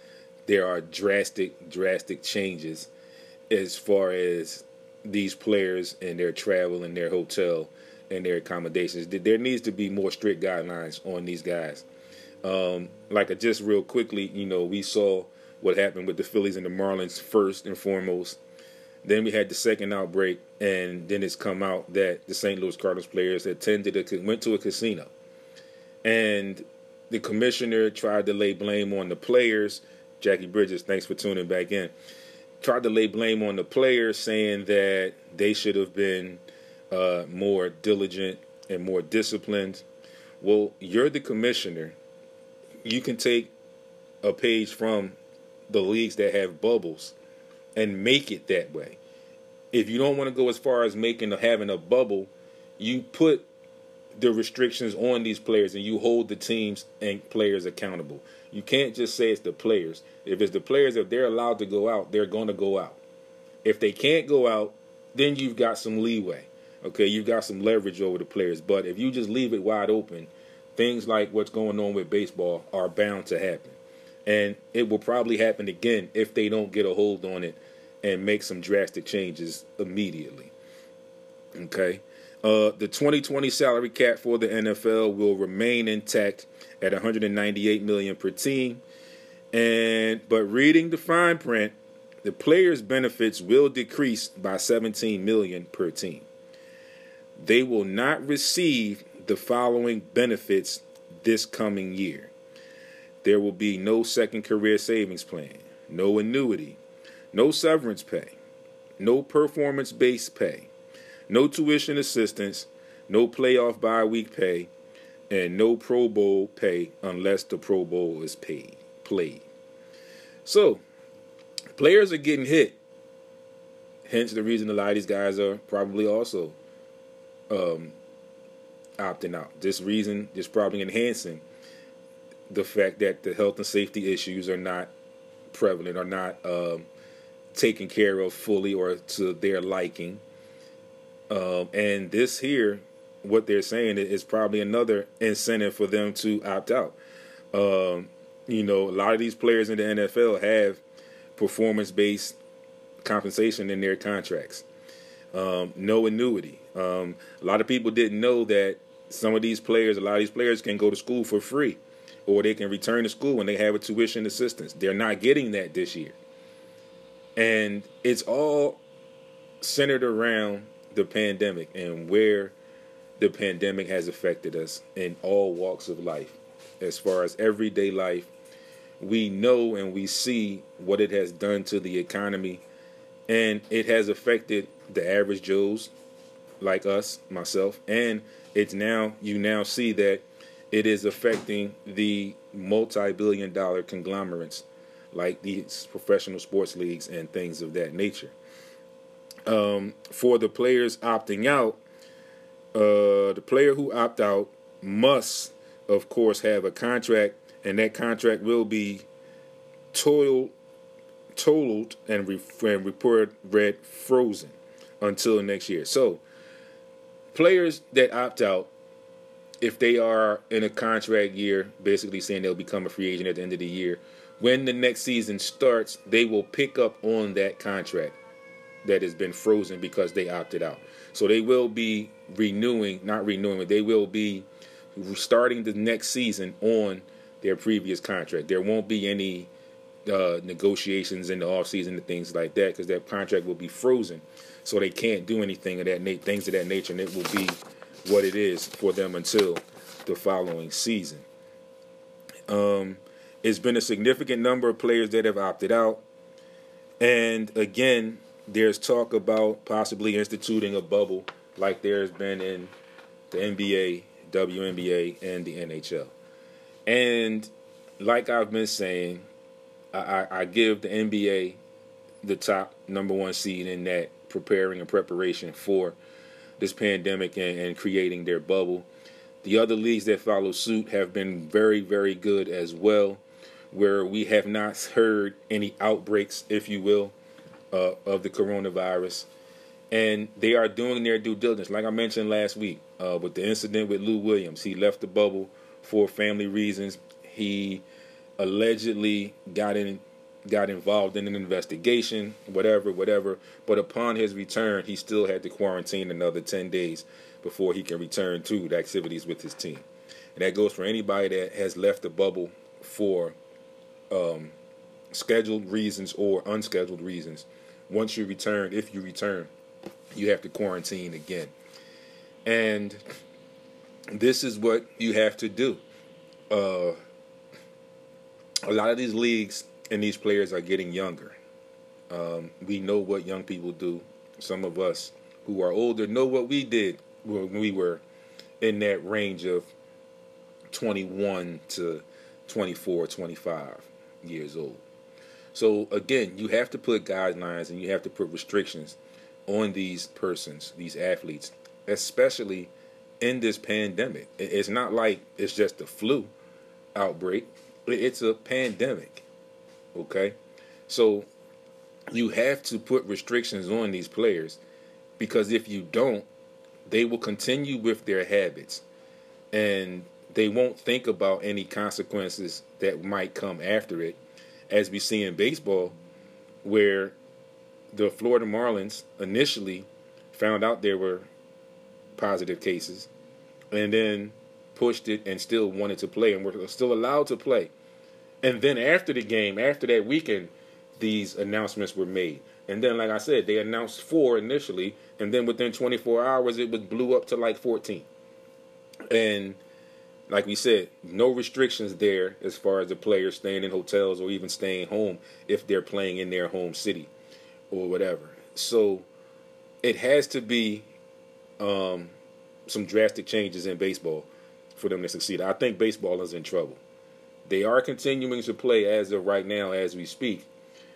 there are drastic, drastic changes as far as these players and their travel and their hotel and their accommodations. There needs to be more strict guidelines on these guys. Um, like just real quickly, you know, we saw what happened with the Phillies and the Marlins first and foremost. Then we had the second outbreak, and then it's come out that the St. Louis Cardinals players attended a, went to a casino, and the commissioner tried to lay blame on the players. Jackie Bridges, thanks for tuning back in. Tried to lay blame on the players, saying that they should have been uh, more diligent and more disciplined. Well, you're the commissioner. You can take a page from the leagues that have bubbles and make it that way. If you don't want to go as far as making or having a bubble, you put the restrictions on these players and you hold the teams and players accountable. You can't just say it's the players. If it's the players, if they're allowed to go out, they're going to go out. If they can't go out, then you've got some leeway. Okay, you've got some leverage over the players. But if you just leave it wide open, things like what's going on with baseball are bound to happen. And it will probably happen again if they don't get a hold on it and make some drastic changes immediately. Okay. Uh, the 2020 salary cap for the NFL will remain intact at 198 million per team. And but reading the fine print, the players' benefits will decrease by 17 million per team. They will not receive the following benefits this coming year. There will be no second career savings plan, no annuity, no severance pay, no performance based pay, no tuition assistance, no playoff bye week pay, and no Pro Bowl pay unless the Pro Bowl is paid played. So, players are getting hit. Hence the reason a lot of these guys are probably also um, opting out. This reason is probably enhancing the fact that the health and safety issues are not prevalent, are not um, taken care of fully or to their liking. Um, and this here, what they're saying is probably another incentive for them to opt out. Um, you know, a lot of these players in the NFL have performance based compensation in their contracts. Um, no annuity. Um, a lot of people didn't know that some of these players, a lot of these players can go to school for free or they can return to school when they have a tuition assistance. They're not getting that this year. And it's all centered around the pandemic and where the pandemic has affected us in all walks of life. As far as everyday life, we know and we see what it has done to the economy, and it has affected the average Joes like us, myself, and it's now you now see that it is affecting the multi-billion dollar conglomerates like these professional sports leagues and things of that nature. Um, for the players opting out, uh, the player who opt out must, of course, have a contract, and that contract will be toiled, totaled, and, re- and report read frozen until next year. So, players that opt out if they are in a contract year, basically saying they'll become a free agent at the end of the year, when the next season starts, they will pick up on that contract that has been frozen because they opted out. So they will be renewing, not renewing, but they will be starting the next season on their previous contract. There won't be any uh, negotiations in the off season and things like that because that contract will be frozen. So they can't do anything of that na- things of that nature, and it will be what it is for them until the following season. Um, it's been a significant number of players that have opted out. And again, there's talk about possibly instituting a bubble like there's been in the NBA, WNBA, and the NHL. And like I've been saying, I, I, give the NBA the top number one seed in that preparing and preparation for this pandemic and, and creating their bubble. The other leagues that follow suit have been very, very good as well, where we have not heard any outbreaks, if you will, uh, of the coronavirus. And they are doing their due diligence. Like I mentioned last week uh, with the incident with Lou Williams, he left the bubble for family reasons. He allegedly got in got involved in an investigation, whatever, whatever. But upon his return, he still had to quarantine another 10 days before he can return to the activities with his team. And that goes for anybody that has left the bubble for um, scheduled reasons or unscheduled reasons. Once you return, if you return, you have to quarantine again. And this is what you have to do. Uh, a lot of these leagues and these players are getting younger. Um, we know what young people do. Some of us who are older know what we did when we were in that range of 21 to 24, 25 years old. So again, you have to put guidelines and you have to put restrictions on these persons, these athletes, especially in this pandemic. It's not like it's just a flu outbreak it's a pandemic. Okay? So you have to put restrictions on these players because if you don't, they will continue with their habits and they won't think about any consequences that might come after it. As we see in baseball, where the Florida Marlins initially found out there were positive cases and then pushed it and still wanted to play and were still allowed to play. And then after the game, after that weekend, these announcements were made. And then, like I said, they announced four initially, and then within 24 hours, it was blew up to like 14. And like we said, no restrictions there as far as the players staying in hotels or even staying home if they're playing in their home city or whatever. So it has to be um, some drastic changes in baseball for them to succeed. I think baseball is in trouble. They are continuing to play as of right now, as we speak,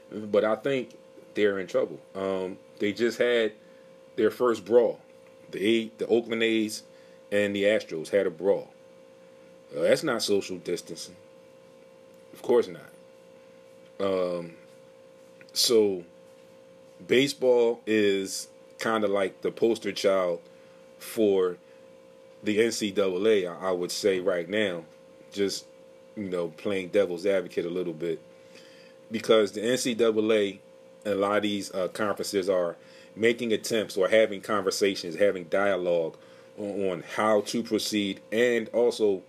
but I think they're in trouble. Um, they just had their first brawl. The eight, the Oakland A's and the Astros had a brawl. Uh, that's not social distancing. Of course not. Um, so baseball is kind of like the poster child for the NCAA, I would say right now, just you know playing devil's advocate a little bit, because the NCAA and a lot of these uh, conferences are making attempts or having conversations, having dialogue on, on, how to proceed, and also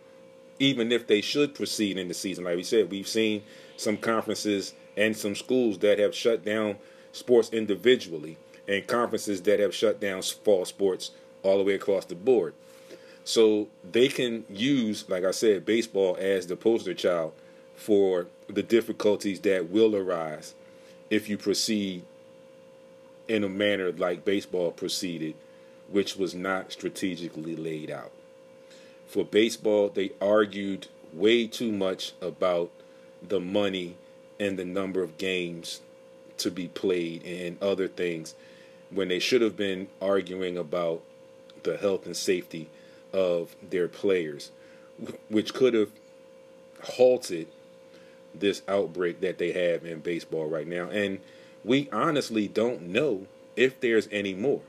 even if they should proceed in the season. Like we said, we've seen some conferences and some schools that have shut down sports individually, and conferences that have shut down fall sports all the way across the board. So they can use, like I said, baseball as the poster child for the difficulties that will arise if you proceed in a manner like baseball proceeded, which was not strategically laid out. For baseball, they argued way too much about the money and the number of games to be played and other things when they should have been arguing about the health and safety of their players, which could have halted this outbreak that they have in baseball right now. And we honestly don't know if there's any more.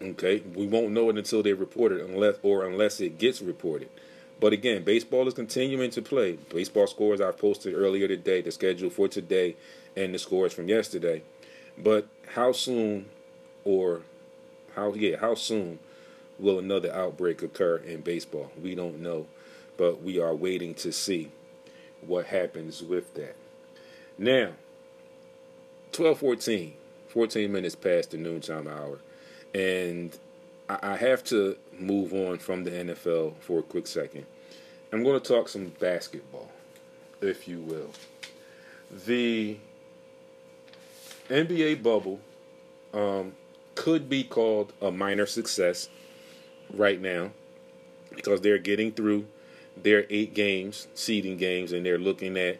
Okay, we won't know it until they report it, unless or unless it gets reported. But again, baseball is continuing to play. Baseball scores I've posted earlier today, the schedule for today, and the scores from yesterday. But how soon, or how yeah, how soon will another outbreak occur in baseball? We don't know, but we are waiting to see what happens with that. Now, 12:14, 14 minutes past the noontime hour, and I have to move on from the NFL for a quick second. I'm going to talk some basketball, if you will. The NBA bubble um, could be called a minor success right now because they're getting through their eight games, seeding games, and they're looking at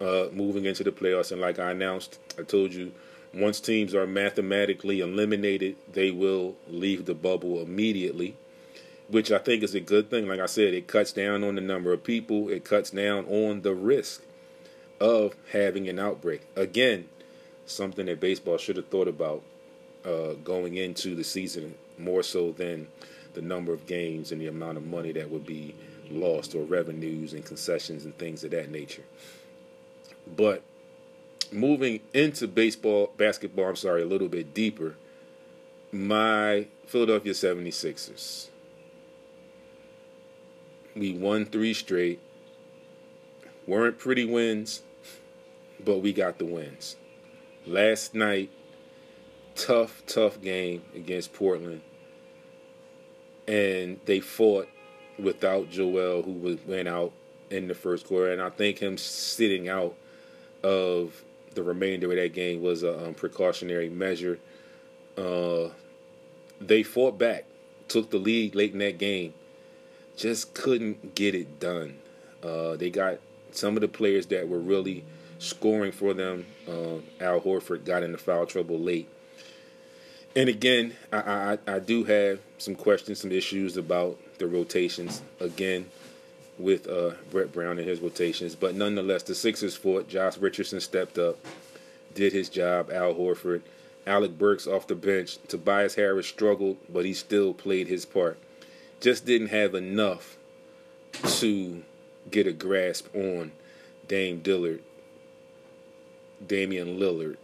uh, moving into the playoffs. And like I announced, I told you, once teams are mathematically eliminated, they will leave the bubble immediately, which I think is a good thing. Like I said, it cuts down on the number of people, it cuts down on the risk of having an outbreak. Again, something that baseball should have thought about uh, going into the season more so than the number of games and the amount of money that would be lost or revenues and concessions and things of that nature. But moving into baseball, basketball, I'm sorry, a little bit deeper, my Philadelphia 76ers. We won three straight. Weren't pretty wins, but we got the wins. Last night, tough, tough game against Portland. And they fought without Joel, who went out in the first quarter. And I think him sitting out of the remainder of that game was a um, precautionary measure. Uh, they fought back, took the lead late in that game, just couldn't get it done. Uh, they got some of the players that were really scoring for them. Uh, Al Horford got into foul trouble late. And again, I, I, I do have some questions, some issues about the rotations. Again, with uh, Brett Brown and his rotations. But nonetheless, the Sixers fought. Josh Richardson stepped up, did his job. Al Horford, Alec Burks off the bench. Tobias Harris struggled, but he still played his part. Just didn't have enough to get a grasp on Dame Dillard, Damian Lillard.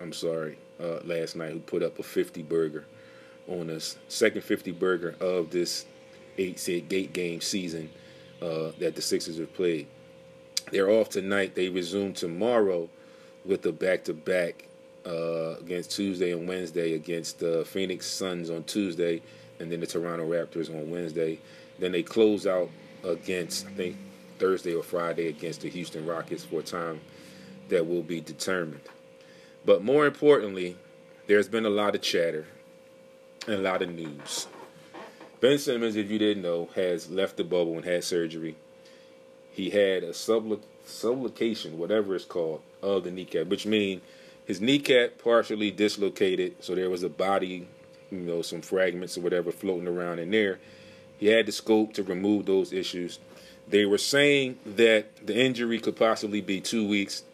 I'm sorry, uh, last night who put up a 50 burger on us, second 50 burger of this eight gate game season uh, that the Sixers have played. They're off tonight. They resume tomorrow with a back-to-back uh, against Tuesday and Wednesday against the Phoenix Suns on Tuesday, and then the Toronto Raptors on Wednesday. Then they close out against I think Thursday or Friday against the Houston Rockets for a time that will be determined. But more importantly, there's been a lot of chatter and a lot of news. Ben Simmons, if you didn't know, has left the bubble and had surgery. He had a sublu- subluxation, whatever it's called, of the kneecap, which means his kneecap partially dislocated, so there was a body, you know, some fragments or whatever floating around in there. He had the scope to remove those issues. They were saying that the injury could possibly be two weeks,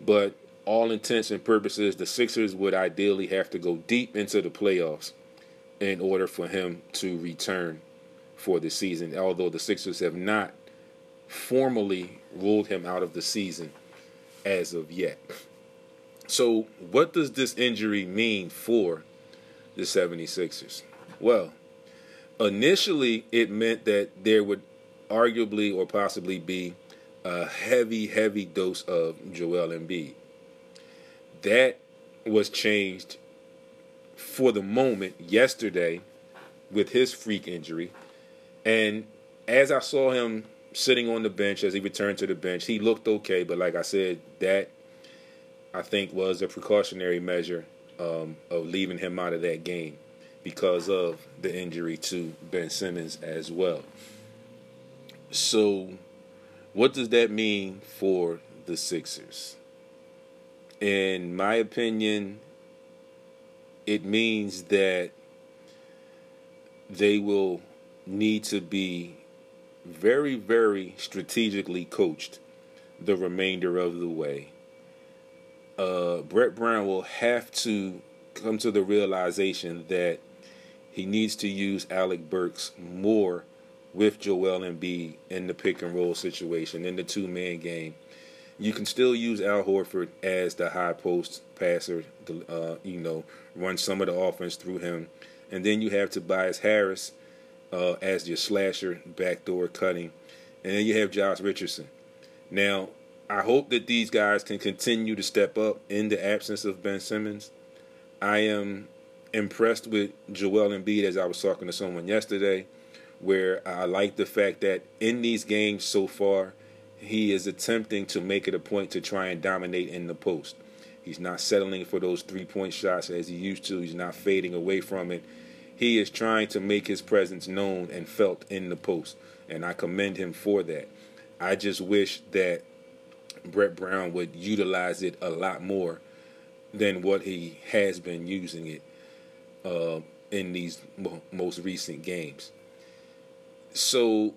but all intents and purposes, the Sixers would ideally have to go deep into the playoffs in order for him to return for the season, although the Sixers have not formally ruled him out of the season as of yet. So, what does this injury mean for the 76ers? Well, initially it meant that there would arguably or possibly be a heavy, heavy dose of Joel Embiid. That was changed for the moment yesterday with his freak injury. And as I saw him sitting on the bench as he returned to the bench, he looked okay. But like I said, that I think was a precautionary measure um, of leaving him out of that game because of the injury to Ben Simmons as well. So, what does that mean for the Sixers? In my opinion, it means that they will need to be very, very strategically coached the remainder of the way. Uh, Brett Brown will have to come to the realization that he needs to use Alec Burks more with Joel Embiid in the pick and roll situation, in the two man game. You can still use Al Horford as the high post passer, uh, you know, run some of the offense through him. And then you have Tobias Harris uh, as your slasher, backdoor cutting. And then you have Josh Richardson. Now, I hope that these guys can continue to step up in the absence of Ben Simmons. I am impressed with Joel Embiid as I was talking to someone yesterday, where I like the fact that in these games so far, he is attempting to make it a point to try and dominate in the post. He's not settling for those three point shots as he used to. He's not fading away from it. He is trying to make his presence known and felt in the post, and I commend him for that. I just wish that Brett Brown would utilize it a lot more than what he has been using it uh, in these mo- most recent games. So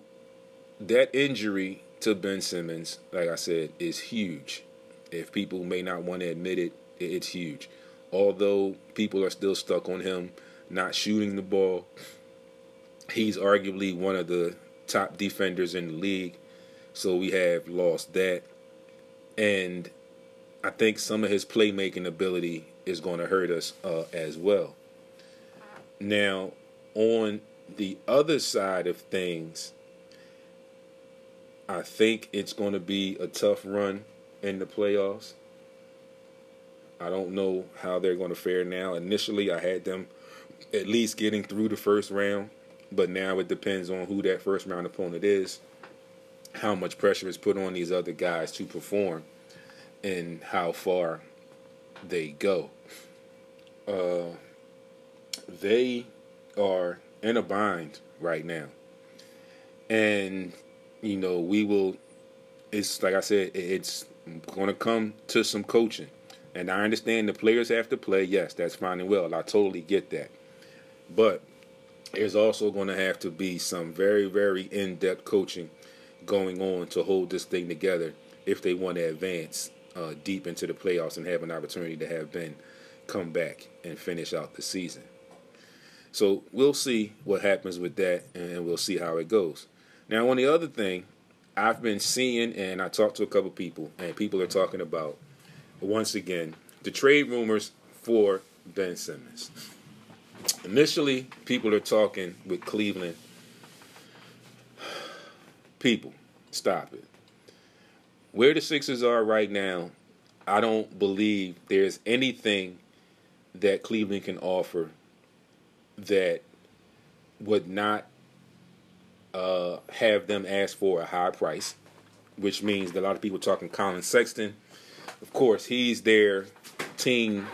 that injury to Ben Simmons, like I said, is huge. If people may not want to admit it, it's huge. Although people are still stuck on him not shooting the ball, he's arguably one of the top defenders in the league. So we have lost that. And I think some of his playmaking ability is going to hurt us uh, as well. Now, on the other side of things, I think it's going to be a tough run in the playoffs. I don't know how they're going to fare now. Initially, I had them at least getting through the first round, but now it depends on who that first round opponent is, how much pressure is put on these other guys to perform, and how far they go. Uh, they are in a bind right now. And, you know, we will, it's like I said, it's going to come to some coaching. And I understand the players have to play. Yes, that's fine and well. I totally get that. But there's also going to have to be some very, very in depth coaching going on to hold this thing together if they want to advance uh, deep into the playoffs and have an opportunity to have Ben come back and finish out the season. So we'll see what happens with that, and we'll see how it goes. Now, on the other thing, I've been seeing, and I talked to a couple people, and people are talking about once again the trade rumors for Ben Simmons. Initially, people are talking with Cleveland. People, stop it. Where the Sixers are right now, I don't believe there's anything that Cleveland can offer that would not uh, have them ask for a high price, which means that a lot of people talking Collin Sexton. Of course, he's their team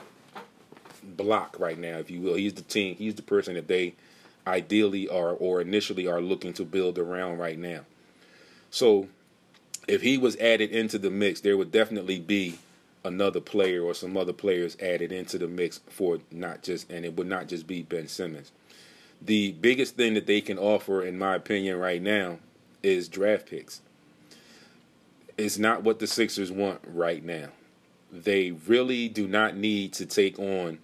block right now, if you will. He's the team. He's the person that they ideally are or initially are looking to build around right now. So, if he was added into the mix, there would definitely be another player or some other players added into the mix for not just, and it would not just be Ben Simmons. The biggest thing that they can offer, in my opinion, right now is draft picks. It's not what the Sixers want right now. They really do not need to take on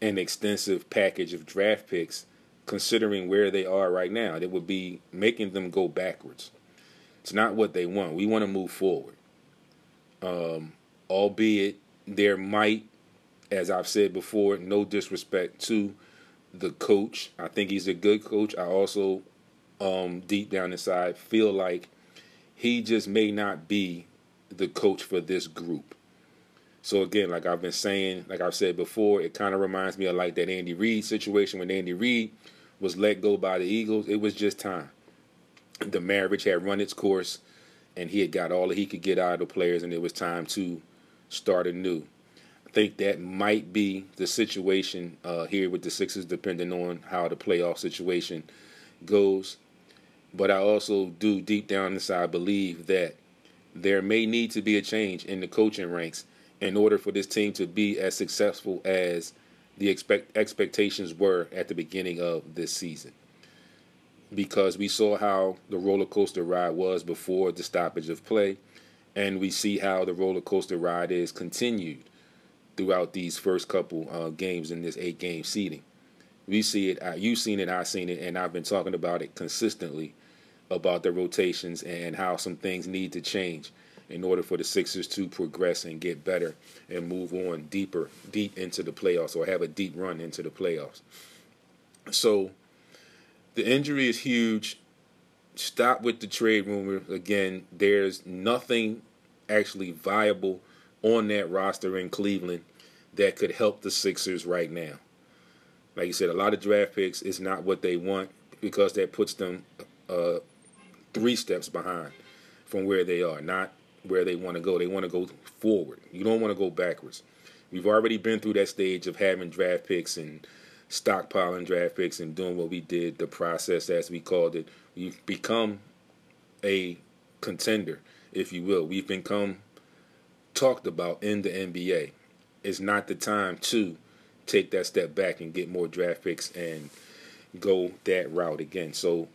an extensive package of draft picks considering where they are right now. It would be making them go backwards. It's not what they want. We want to move forward. Um, albeit there might, as I've said before, no disrespect to the coach. I think he's a good coach. I also, um, deep down inside, feel like he just may not be the coach for this group. So again, like I've been saying, like I've said before, it kind of reminds me of like that Andy Reid situation when Andy Reid was let go by the Eagles. It was just time. The marriage had run its course, and he had got all that he could get out of the players, and it was time to start anew. Think that might be the situation uh, here with the Sixers, depending on how the playoff situation goes. But I also do deep down inside believe that there may need to be a change in the coaching ranks in order for this team to be as successful as the expect expectations were at the beginning of this season. Because we saw how the roller coaster ride was before the stoppage of play and we see how the roller coaster ride is continued throughout these first couple uh, games in this eight game seeding. We see it, uh, you've seen it, I've seen it, and I've been talking about it consistently about the rotations and how some things need to change in order for the Sixers to progress and get better and move on deeper, deep into the playoffs or have a deep run into the playoffs. So the injury is huge stop with the trade rumor. Again, there's nothing actually viable on that roster in Cleveland that could help the Sixers right now. Like you said, a lot of draft picks is not what they want because that puts them uh, three steps behind from where they are, not where they want to go. They want to go forward. You don't want to go backwards. We've already been through that stage of having draft picks and stockpiling draft picks and doing what we did, the process as we called it. We've become a contender, if you will. We've become talked about in the NBA. It's not the time to take that step back and get more draft picks and go that route again. So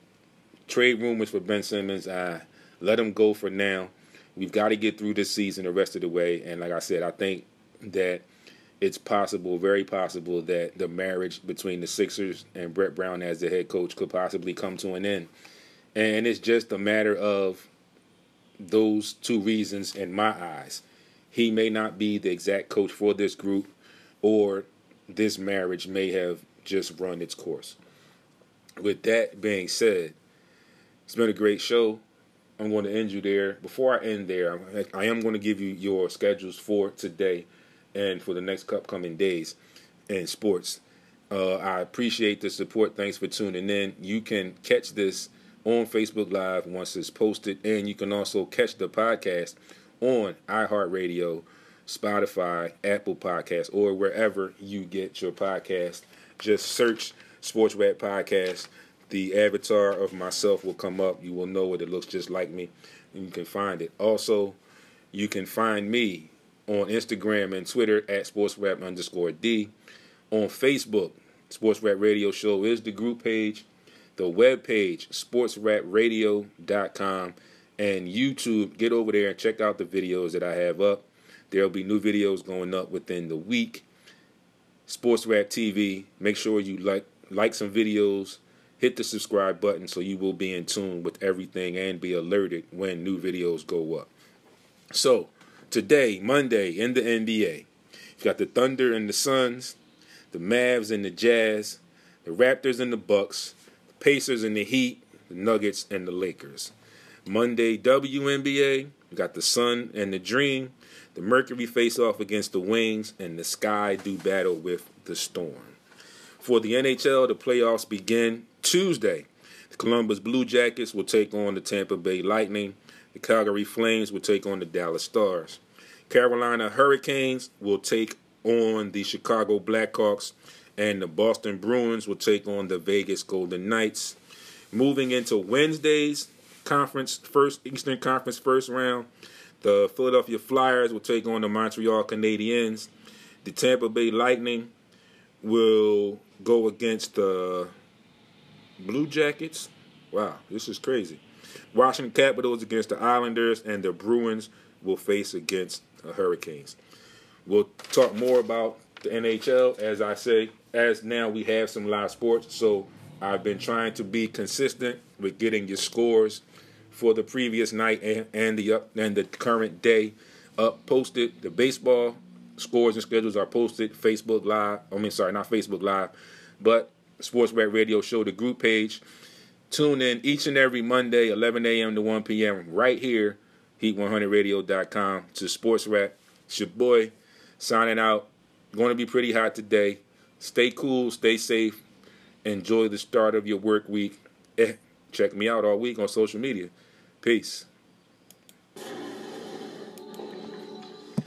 trade rumors for Ben Simmons, I let him go for now. We've got to get through this season the rest of the way. And like I said, I think that it's possible, very possible, that the marriage between the Sixers and Brett Brown as the head coach could possibly come to an end. And it's just a matter of those two reasons in my eyes. He may not be the exact coach for this group, or this marriage may have just run its course. With that being said, it's been a great show. I'm going to end you there. Before I end there, I am going to give you your schedules for today and for the next upcoming days in sports. Uh, I appreciate the support. Thanks for tuning in. You can catch this on Facebook Live once it's posted, and you can also catch the podcast on iHeartRadio, Spotify, Apple Podcasts, or wherever you get your podcast. Just search Sports Rap Podcast. The avatar of myself will come up. You will know it. It looks just like me, and you can find it. Also, you can find me on Instagram and Twitter at sportsrap underscore D. On Facebook, Sports Rap Radio Show is the group page. The web page, sportsrapradio.com, and YouTube. Get over there and check out the videos that I have up. There'll be new videos going up within the week. Sports Rap TV. Make sure you like like some videos, hit the subscribe button so you will be in tune with everything and be alerted when new videos go up. So, today, Monday, in the NBA. You got the Thunder and the Suns, the Mavs and the Jazz, the Raptors and the Bucks, the Pacers and the Heat, the Nuggets and the Lakers. Monday, WNBA, you got the Sun and the Dream, the Mercury face off against the Wings, and the Sky do battle with the Storm. For the NHL, the playoffs begin Tuesday. The Columbus Blue Jackets will take on the Tampa Bay Lightning. The Calgary Flames will take on the Dallas Stars. Carolina Hurricanes will take on the Chicago Blackhawks, and the Boston Bruins will take on the Vegas Golden Knights. Moving into Wednesday's conference first Eastern Conference first round, the Philadelphia Flyers will take on the Montreal Canadiens. The Tampa Bay Lightning will go against the Blue Jackets. Wow, this is crazy. Washington Capitals against the Islanders, and the Bruins will face against the Hurricanes. We'll talk more about the NHL, as I say, as now we have some live sports. So I've been trying to be consistent with getting your scores for the previous night and, and the up and the current day up posted. The baseball scores and schedules are posted Facebook Live. I mean, sorry, not Facebook Live, but Sports Rap Radio Show, the group page. Tune in each and every Monday, 11 a.m. to 1 p.m. right here, heat100radio.com to Sports Rap. It's your boy signing out. Going to be pretty hot today. Stay cool, stay safe. Enjoy the start of your work week. Eh, check me out all week on social media. Peace.